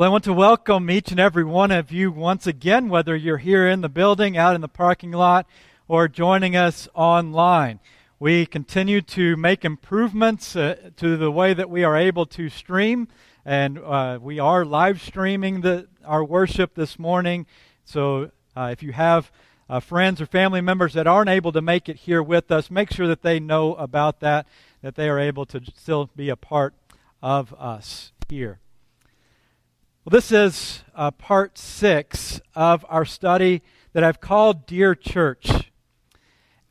Well, I want to welcome each and every one of you once again, whether you're here in the building, out in the parking lot, or joining us online. We continue to make improvements uh, to the way that we are able to stream, and uh, we are live streaming the, our worship this morning. So uh, if you have uh, friends or family members that aren't able to make it here with us, make sure that they know about that, that they are able to still be a part of us here. Well, this is uh, part six of our study that I've called Dear Church.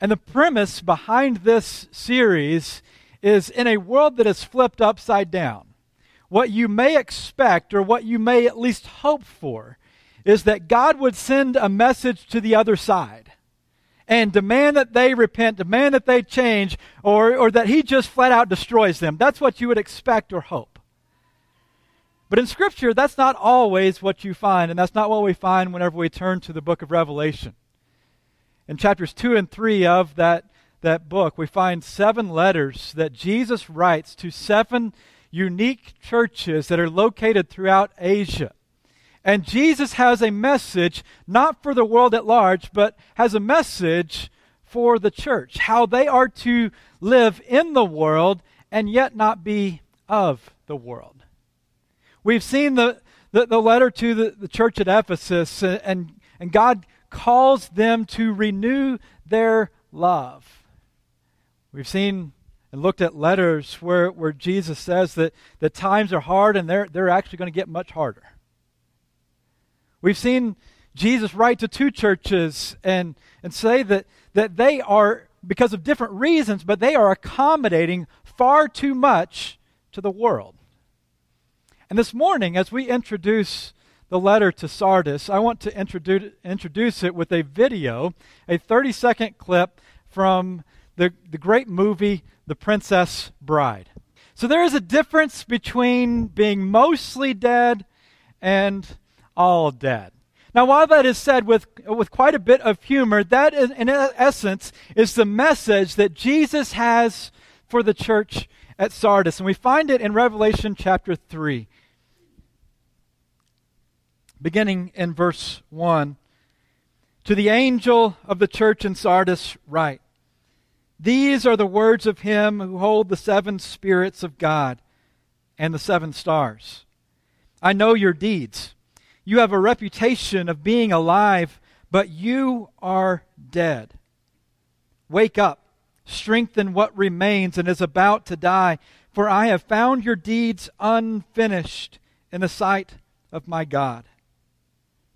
And the premise behind this series is in a world that is flipped upside down, what you may expect or what you may at least hope for is that God would send a message to the other side and demand that they repent, demand that they change, or, or that He just flat out destroys them. That's what you would expect or hope. But in Scripture, that's not always what you find, and that's not what we find whenever we turn to the book of Revelation. In chapters 2 and 3 of that, that book, we find seven letters that Jesus writes to seven unique churches that are located throughout Asia. And Jesus has a message, not for the world at large, but has a message for the church, how they are to live in the world and yet not be of the world. We've seen the, the, the letter to the, the church at Ephesus, uh, and, and God calls them to renew their love. We've seen and looked at letters where, where Jesus says that, that times are hard and they're, they're actually going to get much harder. We've seen Jesus write to two churches and, and say that, that they are, because of different reasons, but they are accommodating far too much to the world. And this morning, as we introduce the letter to Sardis, I want to introduce, introduce it with a video, a 30 second clip from the, the great movie, The Princess Bride. So there is a difference between being mostly dead and all dead. Now, while that is said with, with quite a bit of humor, that is, in essence is the message that Jesus has for the church at Sardis. And we find it in Revelation chapter 3 beginning in verse 1. To the angel of the church in Sardis, write These are the words of him who hold the seven spirits of God and the seven stars. I know your deeds. You have a reputation of being alive, but you are dead. Wake up, strengthen what remains and is about to die, for I have found your deeds unfinished in the sight of my God.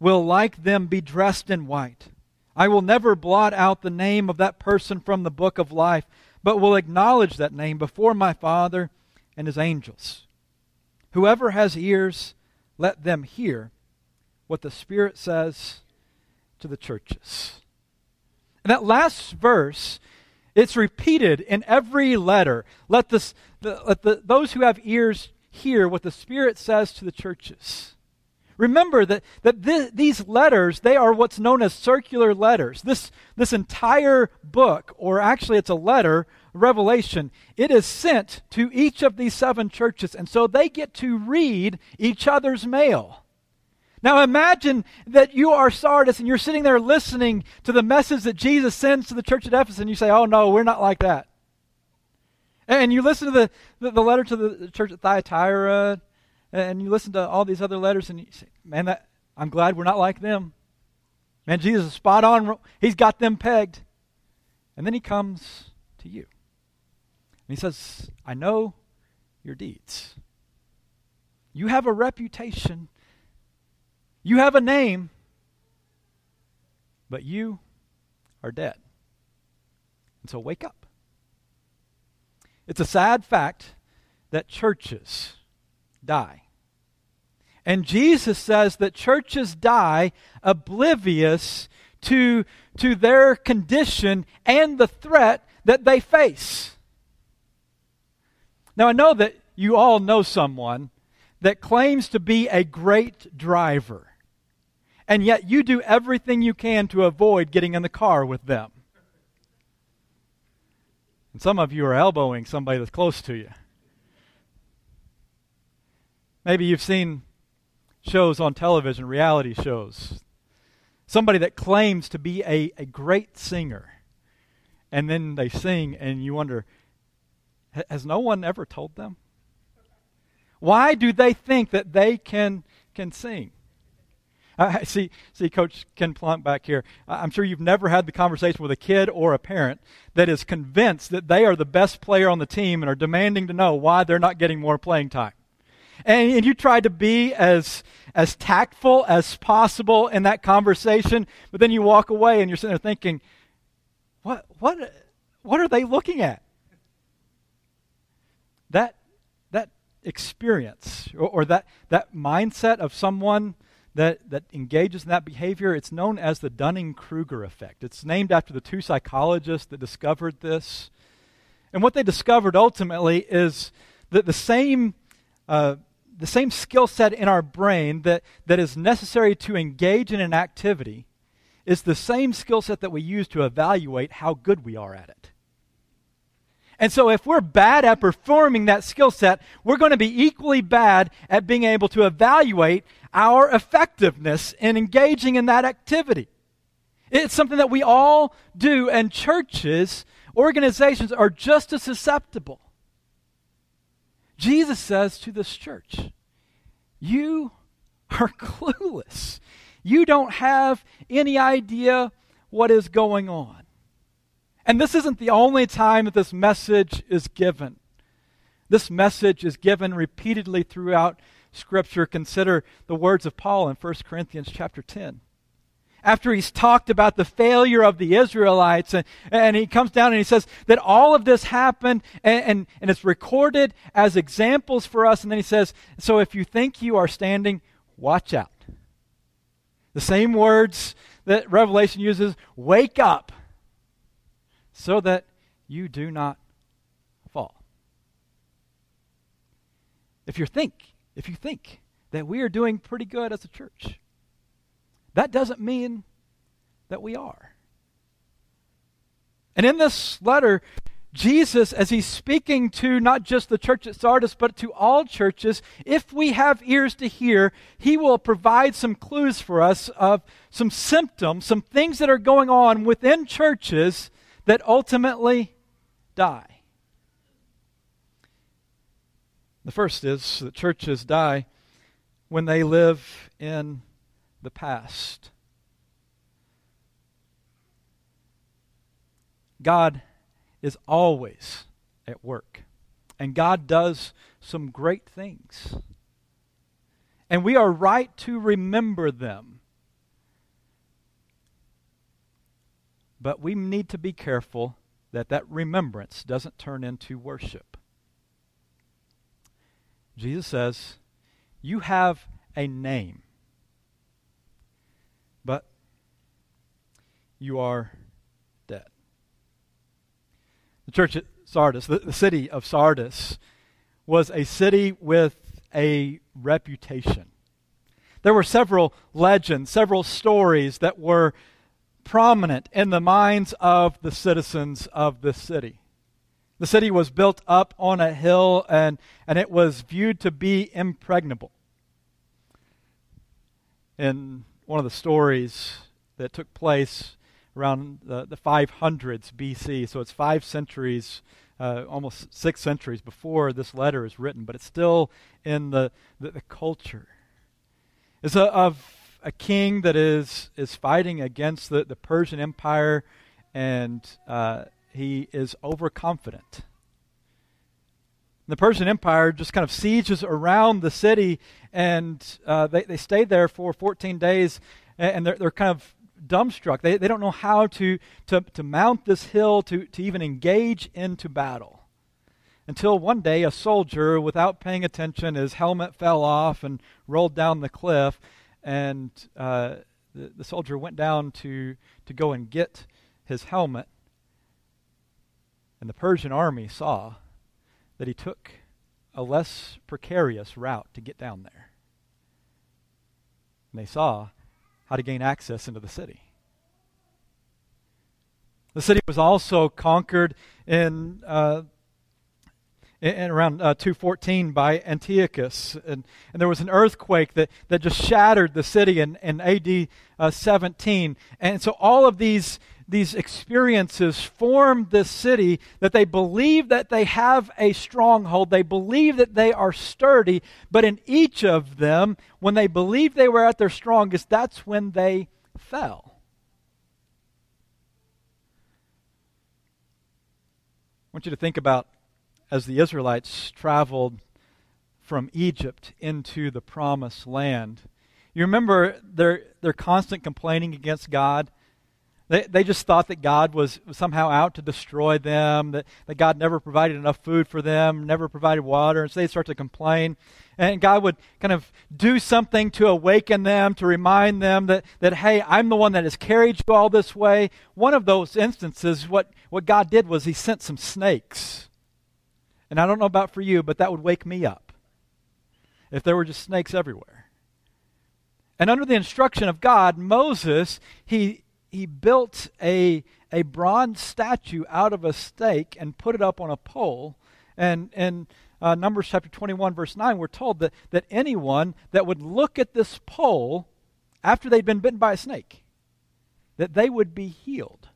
will, like them, be dressed in white. I will never blot out the name of that person from the book of life, but will acknowledge that name before my Father and his angels. Whoever has ears, let them hear what the Spirit says to the churches. And that last verse, it's repeated in every letter. Let, this, the, let the, those who have ears hear what the Spirit says to the churches. Remember that, that th- these letters, they are what's known as circular letters. This, this entire book, or actually it's a letter, Revelation, it is sent to each of these seven churches, and so they get to read each other's mail. Now imagine that you are Sardis and you're sitting there listening to the message that Jesus sends to the church at Ephesus, and you say, Oh, no, we're not like that. And you listen to the, the, the letter to the church at Thyatira and you listen to all these other letters and you say, man, that, I'm glad we're not like them. Man, Jesus is spot on. He's got them pegged. And then he comes to you. And he says, I know your deeds. You have a reputation. You have a name. But you are dead. And so wake up. It's a sad fact that churches die. And Jesus says that churches die oblivious to, to their condition and the threat that they face. Now, I know that you all know someone that claims to be a great driver, and yet you do everything you can to avoid getting in the car with them. And some of you are elbowing somebody that's close to you. Maybe you've seen shows on television, reality shows. Somebody that claims to be a, a great singer. And then they sing, and you wonder, has no one ever told them? Why do they think that they can, can sing? I see, see, Coach Ken Plunk back here. I'm sure you've never had the conversation with a kid or a parent that is convinced that they are the best player on the team and are demanding to know why they're not getting more playing time. And, and you try to be as, as tactful as possible in that conversation, but then you walk away and you're sitting there thinking, what, what, what are they looking at? That, that experience or, or that, that mindset of someone that, that engages in that behavior, it's known as the Dunning Kruger effect. It's named after the two psychologists that discovered this. And what they discovered ultimately is that the same, uh, the same skill set in our brain that, that is necessary to engage in an activity is the same skill set that we use to evaluate how good we are at it. And so, if we're bad at performing that skill set, we're going to be equally bad at being able to evaluate our effectiveness in engaging in that activity. It's something that we all do, and churches, organizations are just as susceptible. Jesus says to this church, You are clueless. You don't have any idea what is going on. And this isn't the only time that this message is given. This message is given repeatedly throughout Scripture, consider the words of Paul in 1 Corinthians chapter 10. After he's talked about the failure of the Israelites, and, and he comes down and he says that all of this happened and, and, and it's recorded as examples for us. And then he says, So if you think you are standing, watch out. The same words that Revelation uses wake up so that you do not fall. If you think if you think that we are doing pretty good as a church, that doesn't mean that we are. And in this letter, Jesus, as he's speaking to not just the church at Sardis, but to all churches, if we have ears to hear, he will provide some clues for us of some symptoms, some things that are going on within churches that ultimately die. The first is that churches die when they live in the past. God is always at work, and God does some great things. And we are right to remember them. But we need to be careful that that remembrance doesn't turn into worship. Jesus says, You have a name, but you are dead. The church at Sardis, the, the city of Sardis, was a city with a reputation. There were several legends, several stories that were prominent in the minds of the citizens of this city. The city was built up on a hill and, and it was viewed to be impregnable. In one of the stories that took place around the, the 500s BC, so it's five centuries, uh, almost six centuries before this letter is written, but it's still in the, the, the culture. It's a, of a king that is, is fighting against the, the Persian Empire and. Uh, he is overconfident. The Persian Empire just kind of sieges around the city, and uh, they, they stay there for 14 days, and they're, they're kind of dumbstruck. They, they don't know how to, to, to mount this hill to, to even engage into battle. until one day a soldier, without paying attention, his helmet fell off and rolled down the cliff, and uh, the, the soldier went down to, to go and get his helmet. And the Persian army saw that he took a less precarious route to get down there. And they saw how to gain access into the city. The city was also conquered in, uh, in, around uh, 214 by Antiochus. And, and there was an earthquake that, that just shattered the city in, in AD uh, 17. And so all of these, these experiences form this city that they believe that they have a stronghold. They believe that they are sturdy. But in each of them, when they believed they were at their strongest, that's when they fell. I want you to think about as the Israelites traveled from Egypt into the promised land. You remember their, their constant complaining against God? They, they just thought that God was somehow out to destroy them, that, that God never provided enough food for them, never provided water, and so they start to complain. And God would kind of do something to awaken them, to remind them that, that hey, I'm the one that has carried you all this way. One of those instances, what, what God did was He sent some snakes. And I don't know about for you, but that would wake me up if there were just snakes everywhere. And under the instruction of God, Moses, he he built a, a bronze statue out of a stake and put it up on a pole. And in uh, Numbers chapter 21, verse 9, we're told that, that anyone that would look at this pole after they'd been bitten by a snake, that they would be healed.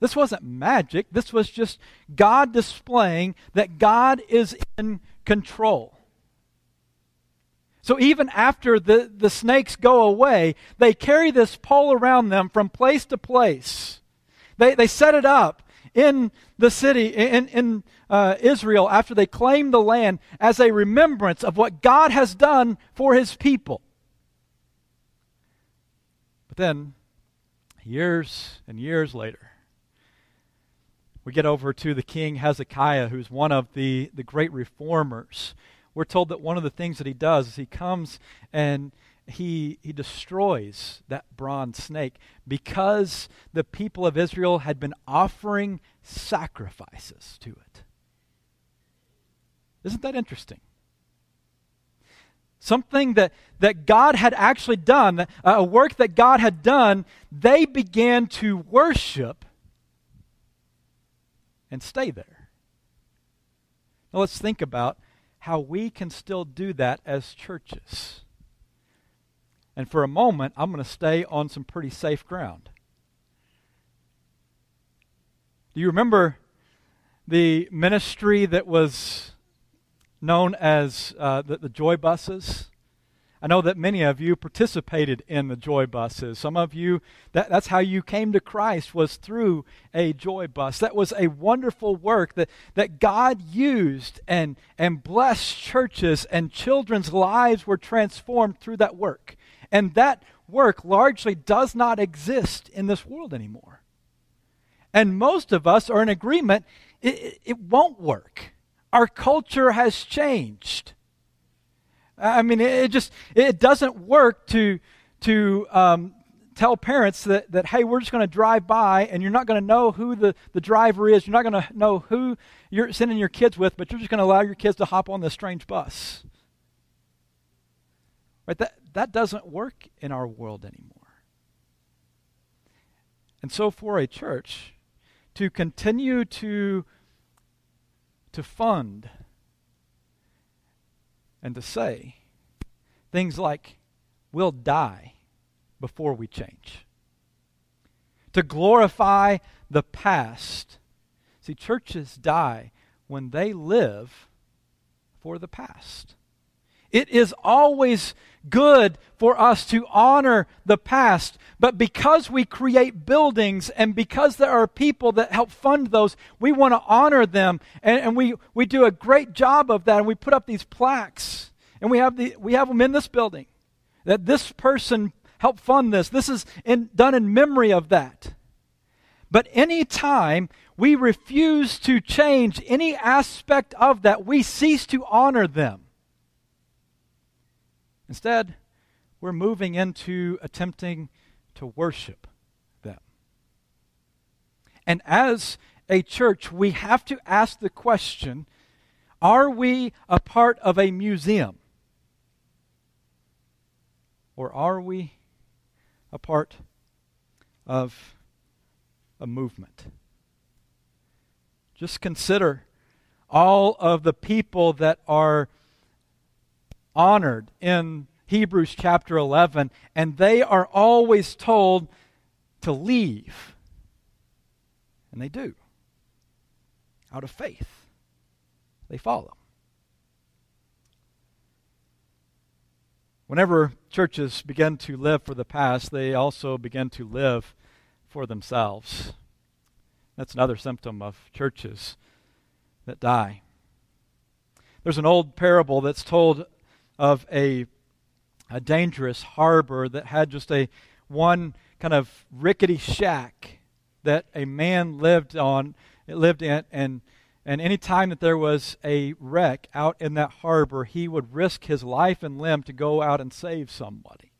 This wasn't magic. This was just God displaying that God is in control. So even after the, the snakes go away, they carry this pole around them from place to place. They, they set it up in the city, in, in uh, Israel, after they claim the land as a remembrance of what God has done for his people. But then, years and years later, we get over to the king Hezekiah, who's one of the, the great reformers we're told that one of the things that he does is he comes and he, he destroys that bronze snake because the people of Israel had been offering sacrifices to it. Isn't that interesting? Something that, that God had actually done, a work that God had done, they began to worship and stay there. Now let's think about how we can still do that as churches. And for a moment, I'm going to stay on some pretty safe ground. Do you remember the ministry that was known as uh, the, the Joy Buses? I know that many of you participated in the joy buses. Some of you, that, that's how you came to Christ, was through a joy bus. That was a wonderful work that, that God used and, and blessed churches, and children's lives were transformed through that work. And that work largely does not exist in this world anymore. And most of us are in agreement it, it, it won't work. Our culture has changed. I mean, it just it doesn't work to to um, tell parents that, that hey, we're just going to drive by and you're not going to know who the, the driver is. You're not going to know who you're sending your kids with, but you're just going to allow your kids to hop on this strange bus. Right? That, that doesn't work in our world anymore. And so for a church to continue to, to fund and to say things like, we'll die before we change. To glorify the past. See, churches die when they live for the past. It is always good for us to honor the past, but because we create buildings and because there are people that help fund those, we want to honor them. And, and we, we do a great job of that. And we put up these plaques, and we have, the, we have them in this building that this person helped fund this. This is in, done in memory of that. But any time we refuse to change any aspect of that. We cease to honor them. Instead, we're moving into attempting to worship them. And as a church, we have to ask the question are we a part of a museum? Or are we a part of a movement? Just consider all of the people that are honored in Hebrews chapter 11, and they are always told to leave. And they do. Out of faith, they follow. Whenever churches begin to live for the past, they also begin to live for themselves. That's another symptom of churches that die. There's an old parable that's told of a, a dangerous harbor that had just a one kind of rickety shack that a man lived on lived in and and any time that there was a wreck out in that harbor he would risk his life and limb to go out and save somebody.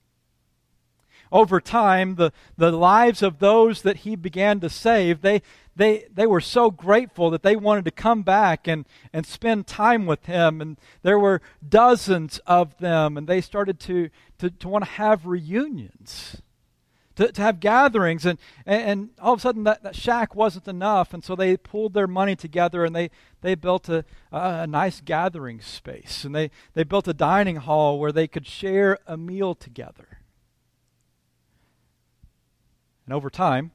Over time, the, the lives of those that he began to save, they, they, they were so grateful that they wanted to come back and, and spend time with him. And there were dozens of them, and they started to, to, to want to have reunions. To, to have gatherings and, and all of a sudden that, that shack wasn't enough and so they pulled their money together and they, they built a, a nice gathering space and they, they built a dining hall where they could share a meal together and over time,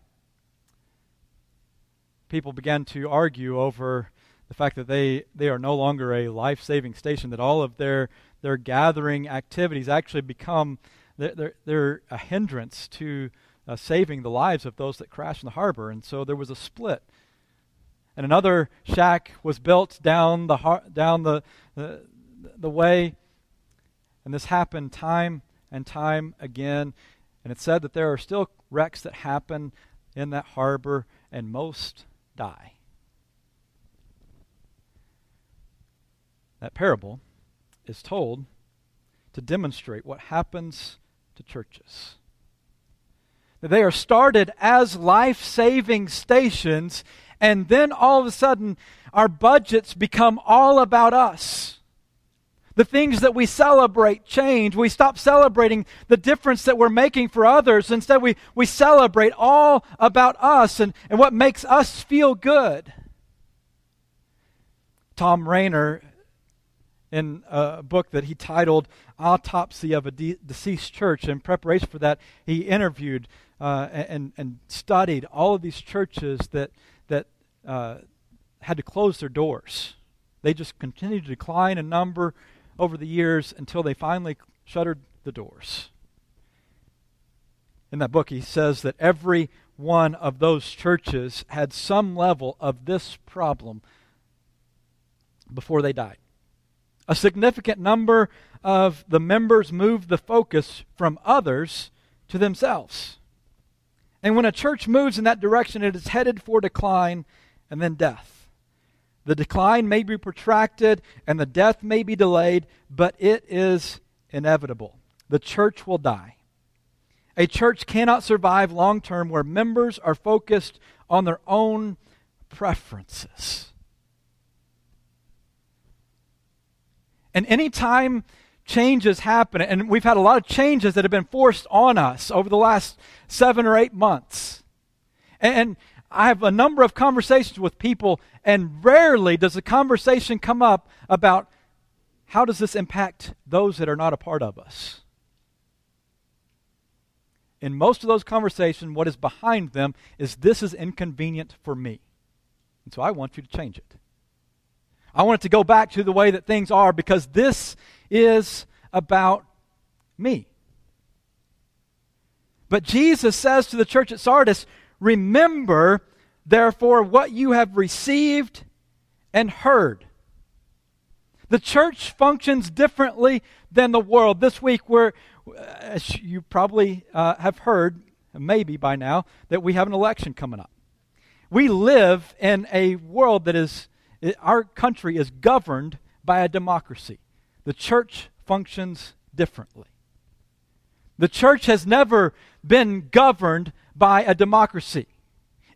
people began to argue over the fact that they, they are no longer a life saving station, that all of their, their gathering activities actually become they're, they're a hindrance to uh, saving the lives of those that crash in the harbor. And so there was a split. And another shack was built down the, har- down the, the, the way. And this happened time and time again. And it said that there are still wrecks that happen in that harbor, and most die. That parable is told to demonstrate what happens to churches. They are started as life saving stations, and then all of a sudden, our budgets become all about us. The things that we celebrate change. We stop celebrating the difference that we're making for others. Instead, we, we celebrate all about us and, and what makes us feel good. Tom Rainer, in a book that he titled Autopsy of a De- Deceased Church, in preparation for that, he interviewed uh, and, and studied all of these churches that, that uh, had to close their doors. They just continued to decline in number over the years until they finally shuttered the doors. In that book, he says that every one of those churches had some level of this problem before they died. A significant number of the members moved the focus from others to themselves. And when a church moves in that direction, it is headed for decline and then death. The decline may be protracted and the death may be delayed, but it is inevitable. The church will die. A church cannot survive long term where members are focused on their own preferences. And anytime changes happen, and we've had a lot of changes that have been forced on us over the last seven or eight months. And I have a number of conversations with people, and rarely does a conversation come up about how does this impact those that are not a part of us. In most of those conversations, what is behind them is this is inconvenient for me. And so I want you to change it. I want it to go back to the way that things are because this is about me. But Jesus says to the church at Sardis, Remember, therefore, what you have received and heard. The church functions differently than the world. This week, we're, as you probably uh, have heard, maybe by now, that we have an election coming up. We live in a world that is, our country is governed by a democracy. The church functions differently. The church has never been governed by a democracy.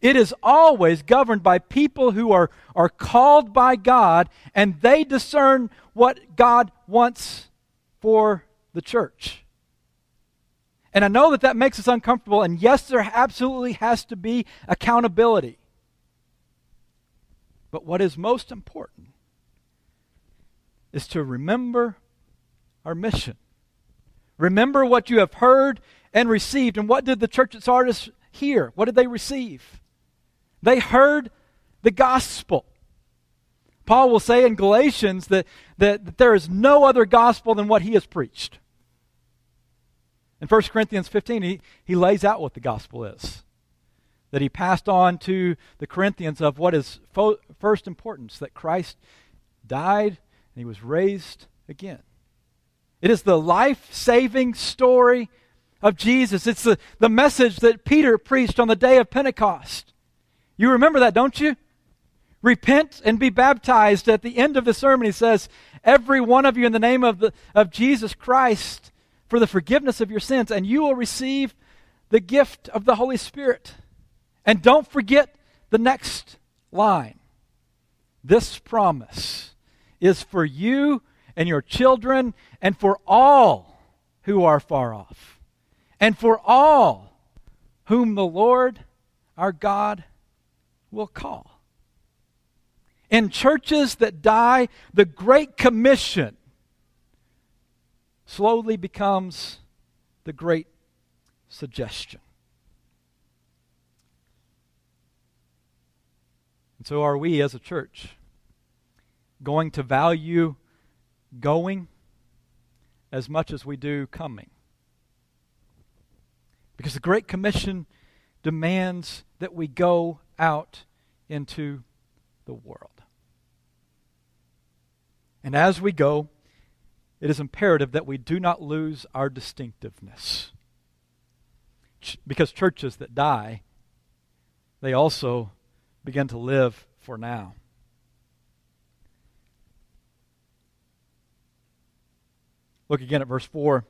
It is always governed by people who are, are called by God and they discern what God wants for the church. And I know that that makes us uncomfortable, and yes, there absolutely has to be accountability. But what is most important is to remember our mission. Remember what you have heard and received. And what did the church at Sardis hear? What did they receive? They heard the gospel. Paul will say in Galatians that, that, that, there is no other gospel than what he has preached. In 1 Corinthians 15, he, he lays out what the gospel is. That he passed on to the Corinthians of what is fo- first importance that Christ died and he was raised again. It is the life saving story of Jesus. It's the, the message that Peter preached on the day of Pentecost. You remember that, don't you? Repent and be baptized. At the end of the sermon, he says, Every one of you in the name of, the, of Jesus Christ for the forgiveness of your sins, and you will receive the gift of the Holy Spirit. And don't forget the next line. This promise is for you and your children and for all who are far off, and for all whom the Lord our God will call. In churches that die, the Great Commission slowly becomes the Great Suggestion. And so, are we as a church going to value going as much as we do coming? Because the Great Commission demands that we go out into the world. And as we go, it is imperative that we do not lose our distinctiveness. Ch- because churches that die, they also begin to live for now. Look again at verse 4.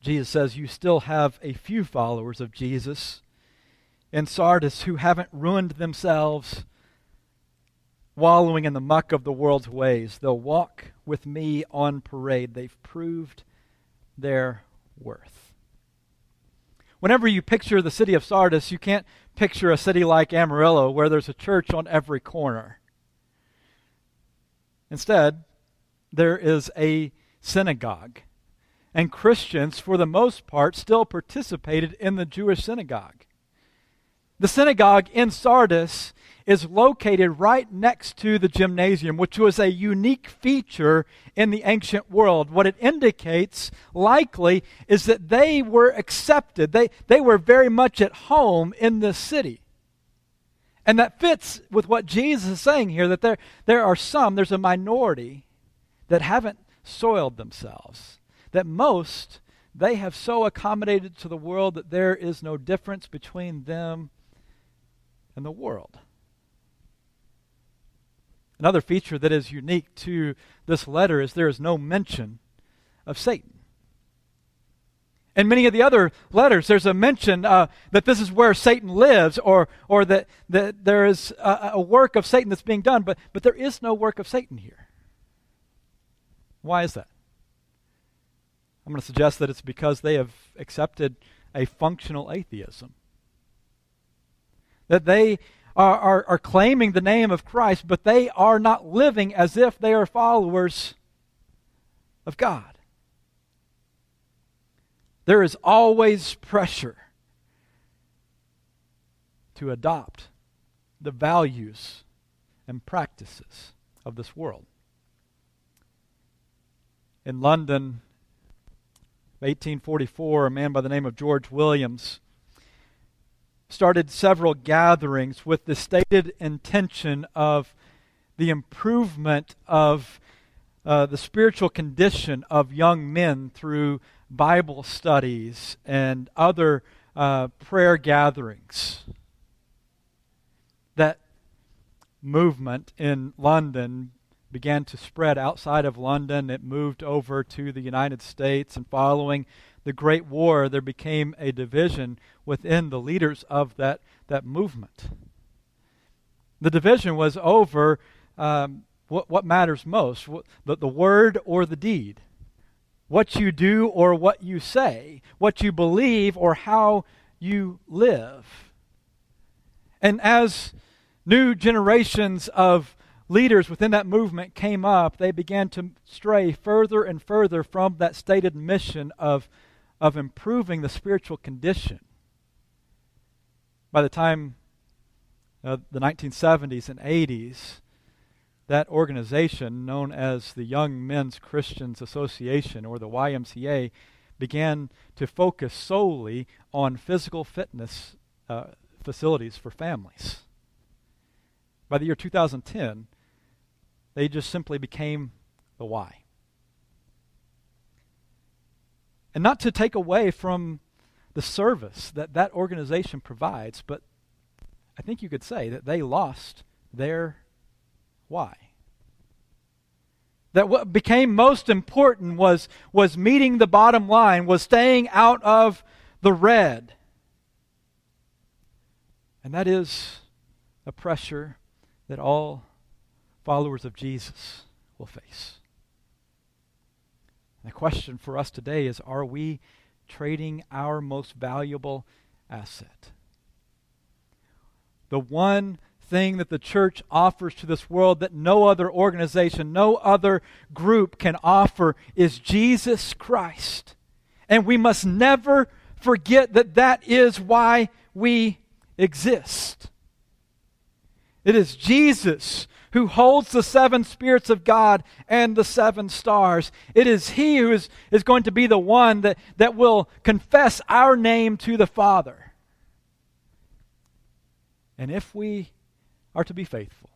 Jesus says, You still have a few followers of Jesus in Sardis who haven't ruined themselves wallowing in the muck of the world's ways. They'll walk with me on parade. They've proved their worth. Whenever you picture the city of Sardis, you can't picture a city like Amarillo where there's a church on every corner. Instead, there is a synagogue. And Christians, for the most part, still participated in the Jewish synagogue. The synagogue in Sardis is located right next to the gymnasium, which was a unique feature in the ancient world. What it indicates, likely, is that they were accepted. They, they were very much at home in this city. And that fits with what Jesus is saying here that there, there are some, there's a minority that haven't soiled themselves. That most, they have so accommodated to the world that there is no difference between them and the world. Another feature that is unique to this letter is there is no mention of Satan. In many of the other letters, there's a mention uh, that this is where Satan lives, or, or that, that there is a, a work of Satan that's being done, but, but there is no work of Satan here. Why is that? I'm going to suggest that it's because they have accepted a functional atheism that they are, are, are claiming the name of Christ, but they are not living as if they are followers of God. There is always pressure to adopt the values and practices of this world. In London, 1844, a man by the name of George Williams started several gatherings with the stated intention of the improvement of uh, the spiritual condition of young men through Bible studies and other uh, prayer gatherings. that movement in London began to spread outside of London. It moved over to the United States, and following the Great War, there became a division within the leaders of that, that movement. The division was over um, what, what matters most the, the word or the deed, what you do or what you say, what you believe or how you live. And as new generations of leaders within that movement came up, they began to stray further and further from that stated mission of, of improving the spiritual condition. By the time uh, the 1970s and 80s, that organization, known as the Young Men's Christians Association or the YMCA, began to focus solely on physical fitness uh, facilities for families. By the year 2010, they just simply became the Y. And not to take away from the service that that organization provides, but I think you could say that they lost their why. That what became most important was, was meeting the bottom line, was staying out of the red. And that is a pressure that all followers of Jesus will face. And the question for us today is are we trading our most valuable asset? The one thing that the church offers to this world that no other organization, no other group can offer is Jesus Christ. And we must never forget that that is why we exist. It is Jesus who holds the seven spirits of God and the seven stars. It is He who is, is going to be the one that, that will confess our name to the Father. And if we are to be faithful,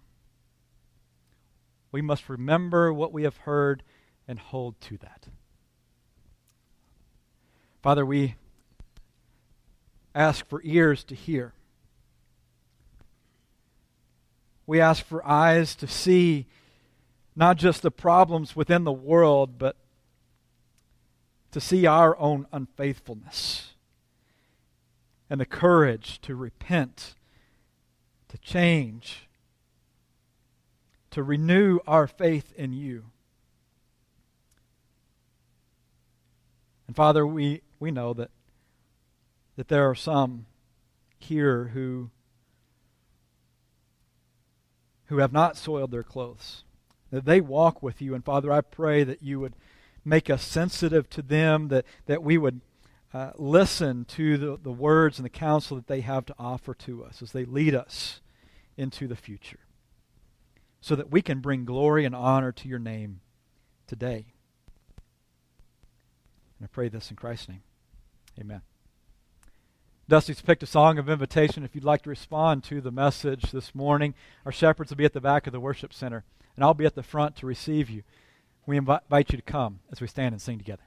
we must remember what we have heard and hold to that. Father, we ask for ears to hear We ask for eyes to see not just the problems within the world, but to see our own unfaithfulness and the courage to repent, to change, to renew our faith in you. And Father, we, we know that, that there are some here who who have not soiled their clothes, that they walk with you. And Father, I pray that you would make us sensitive to them, that, that we would uh, listen to the, the words and the counsel that they have to offer to us as they lead us into the future, so that we can bring glory and honor to your name today. And I pray this in Christ's name. Amen. Dusty's picked a song of invitation. If you'd like to respond to the message this morning, our shepherds will be at the back of the worship center, and I'll be at the front to receive you. We invite you to come as we stand and sing together.